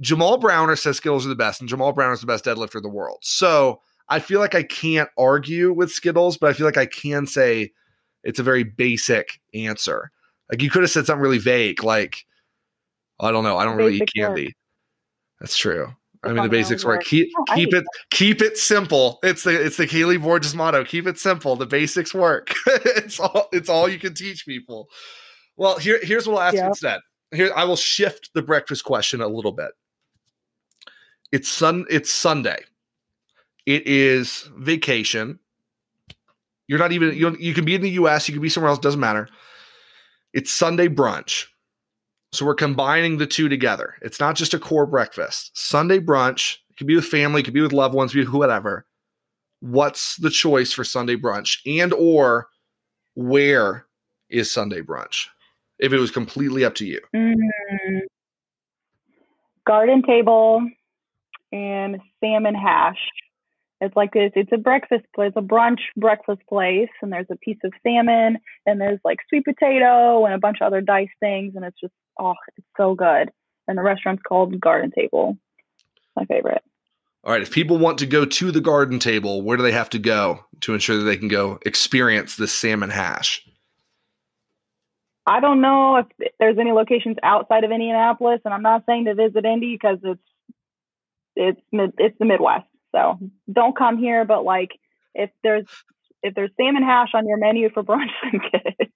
Jamal Browner says Skittles are the best, and Jamal Browner is the best deadlifter in the world. So I feel like I can't argue with Skittles, but I feel like I can say it's a very basic answer. Like you could have said something really vague, like I don't know, I don't really eat candy. That's true. I mean, the basics work. Keep keep it keep it simple. It's the it's the Kaylee Borges motto. Keep it simple. The basics work. it's all it's all you can teach people. Well, here here's what I'll ask yeah. instead. Here I will shift the breakfast question a little bit. It's sun. It's Sunday. It is vacation. You're not even you. You can be in the U.S. You can be somewhere else. Doesn't matter. It's Sunday brunch. So we're combining the two together. It's not just a core breakfast. Sunday brunch, it could be with family, could be with loved ones, be whatever. What's the choice for Sunday brunch? And or where is Sunday brunch? If it was completely up to you. Mm-hmm. Garden table and salmon hash. It's like this. It's a breakfast place, a brunch breakfast place, and there's a piece of salmon, and there's like sweet potato and a bunch of other diced things, and it's just oh, it's so good. And the restaurant's called Garden Table. My favorite. All right. If people want to go to the garden table, where do they have to go to ensure that they can go experience this salmon hash? I don't know if there's any locations outside of Indianapolis, and I'm not saying to visit Indy because it's it's it's the Midwest. So don't come here, but like if there's if there's salmon hash on your menu for brunch, then get it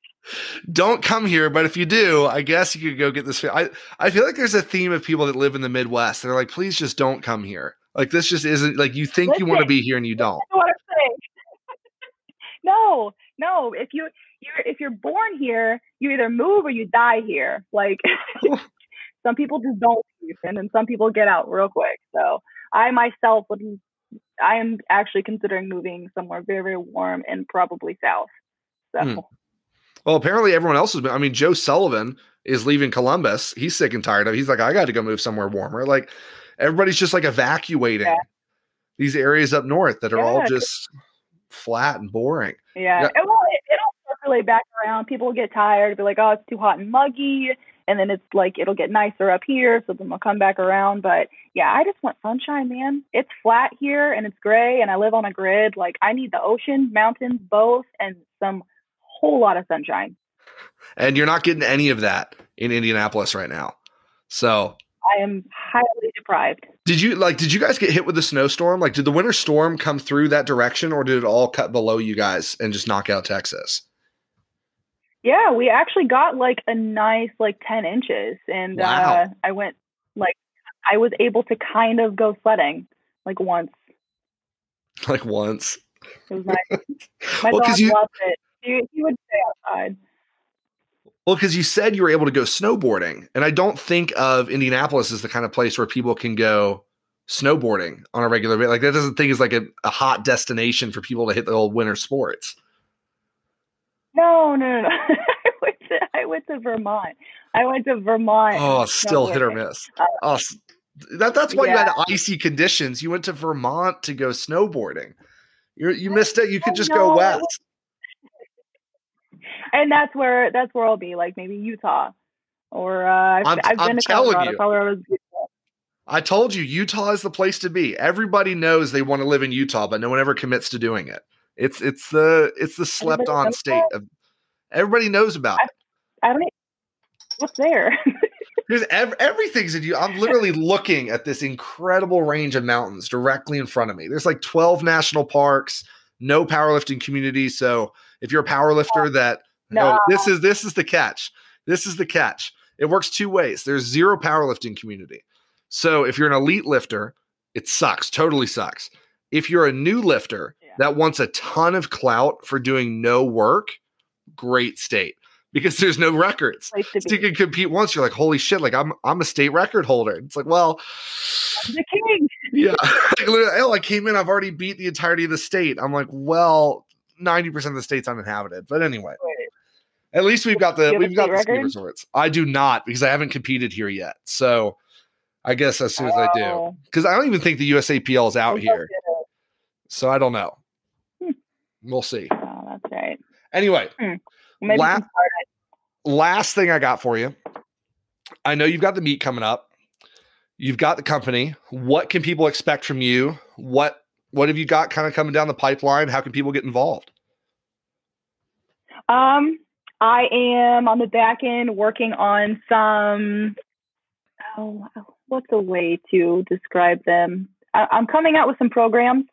don't come here, but if you do, I guess you could go get this. I I feel like there's a theme of people that live in the Midwest. They're like, please just don't come here. Like this just isn't like you think Listen, you want to be here and you don't. no, no. If you you if you're born here, you either move or you die here. Like some people just don't leave, and then some people get out real quick. So I myself would. I am actually considering moving somewhere very very warm and probably south. So. Hmm. Well, apparently everyone else has been. I mean, Joe Sullivan is leaving Columbus. He's sick and tired of. It. He's like, I got to go move somewhere warmer. Like everybody's just like evacuating yeah. these areas up north that are yeah. all just flat and boring. Yeah. yeah. Well, circulate back around. People will get tired, be like, oh, it's too hot and muggy. And then it's like it'll get nicer up here, so then they'll come back around. But yeah, I just want sunshine, man. It's flat here and it's gray, and I live on a grid. Like I need the ocean, mountains, both, and some whole lot of sunshine. And you're not getting any of that in Indianapolis right now. So I am highly deprived. Did you like did you guys get hit with the snowstorm? Like did the winter storm come through that direction or did it all cut below you guys and just knock out Texas? Yeah, we actually got like a nice like 10 inches and wow. uh I went like I was able to kind of go sledding like once. Like once. It was nice. My well, dog you, loved it. He, he would stay outside. Well, because you said you were able to go snowboarding, and I don't think of Indianapolis as the kind of place where people can go snowboarding on a regular basis. Like that doesn't think is like a, a hot destination for people to hit the old winter sports. No, no, no. I, went to, I went to Vermont. I went to Vermont. Oh, still hit or miss. Uh, oh, that that's why yeah. you had icy conditions. You went to Vermont to go snowboarding. You you missed it. You could just go west and that's where that's where I'll be, like maybe Utah, or uh, I've, I'm, I've been I'm to Colorado. You. Colorado I told you, Utah is the place to be. Everybody knows they want to live in Utah, but no one ever commits to doing it. It's it's the it's the slept on state of everybody knows about I, it. I don't. What's there? There's ev- everything's in you. I'm literally looking at this incredible range of mountains directly in front of me. There's like 12 national parks, no powerlifting community. So if you're a powerlifter that no. no, this is this is the catch. This is the catch. It works two ways. There's zero powerlifting community. So if you're an elite lifter, it sucks. Totally sucks. If you're a new lifter yeah. that wants a ton of clout for doing no work, great state because there's no records. So you can compete once. You're like, holy shit! Like I'm I'm a state record holder. It's like, well, I'm the king. Yeah. oh, I came in. I've already beat the entirety of the state. I'm like, well, ninety percent of the state's uninhabited. But anyway. Wait. At least we've got the we've got the ski resorts. I do not because I haven't competed here yet. So I guess as soon as oh. I do, because I don't even think the USAPL is out here. So I don't know. Hmm. We'll see. Oh, that's right. Anyway, hmm. last, last thing I got for you. I know you've got the meet coming up. You've got the company. What can people expect from you? What what have you got kind of coming down the pipeline? How can people get involved? Um, I am on the back end working on some. Oh, what's a way to describe them? I, am coming out with some programs,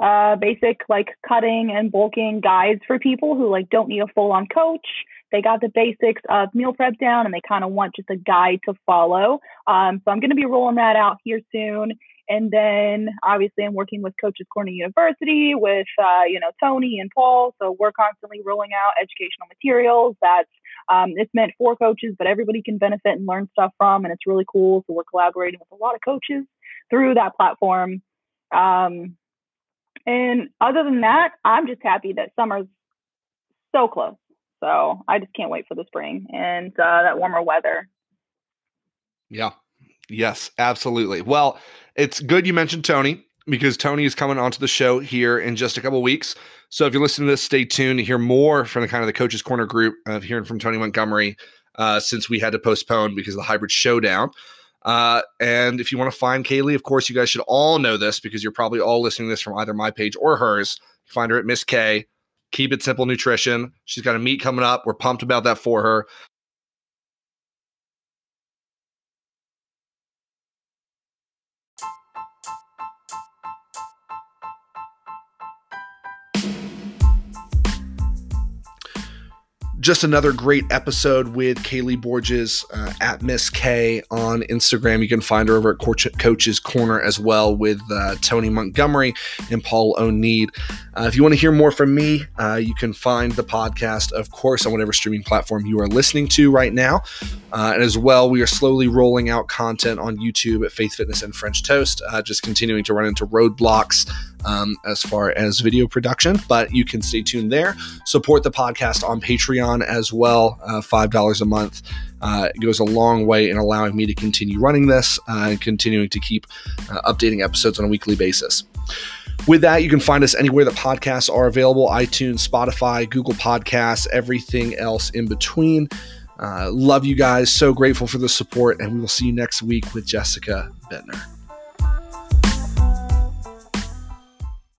uh, basic like cutting and bulking guides for people who like don't need a full on coach. They got the basics of meal prep down and they kind of want just a guide to follow. Um, so I'm going to be rolling that out here soon. And then obviously I'm working with Coaches Corner University with, uh, you know, Tony and Paul. So we're constantly rolling out educational materials that's um, it's meant for coaches, but everybody can benefit and learn stuff from. And it's really cool. So we're collaborating with a lot of coaches through that platform. Um, and other than that, I'm just happy that summer's so close. So I just can't wait for the spring and uh, that warmer weather. Yeah. Yes, absolutely. Well, it's good you mentioned Tony because Tony is coming onto the show here in just a couple weeks. So if you're listening to this, stay tuned to hear more from the kind of the Coaches Corner group of hearing from Tony Montgomery uh, since we had to postpone because of the hybrid showdown. Uh, and if you want to find Kaylee, of course, you guys should all know this because you're probably all listening to this from either my page or hers. Find her at Miss K. Keep it simple nutrition. She's got a meet coming up. We're pumped about that for her. Just another great episode with Kaylee Borges uh, at Miss K on Instagram. You can find her over at Coach's Corner as well with uh, Tony Montgomery and Paul Oneid. Uh, if you want to hear more from me, uh, you can find the podcast, of course, on whatever streaming platform you are listening to right now. Uh, and as well, we are slowly rolling out content on YouTube at Faith Fitness and French Toast, uh, just continuing to run into roadblocks um, as far as video production, but you can stay tuned there. Support the podcast on Patreon as well, uh, $5 a month. uh, it goes a long way in allowing me to continue running this uh, and continuing to keep uh, updating episodes on a weekly basis. With that, you can find us anywhere that podcasts are available iTunes, Spotify, Google Podcasts, everything else in between. Uh, love you guys. So grateful for the support. And we will see you next week with Jessica Bettner.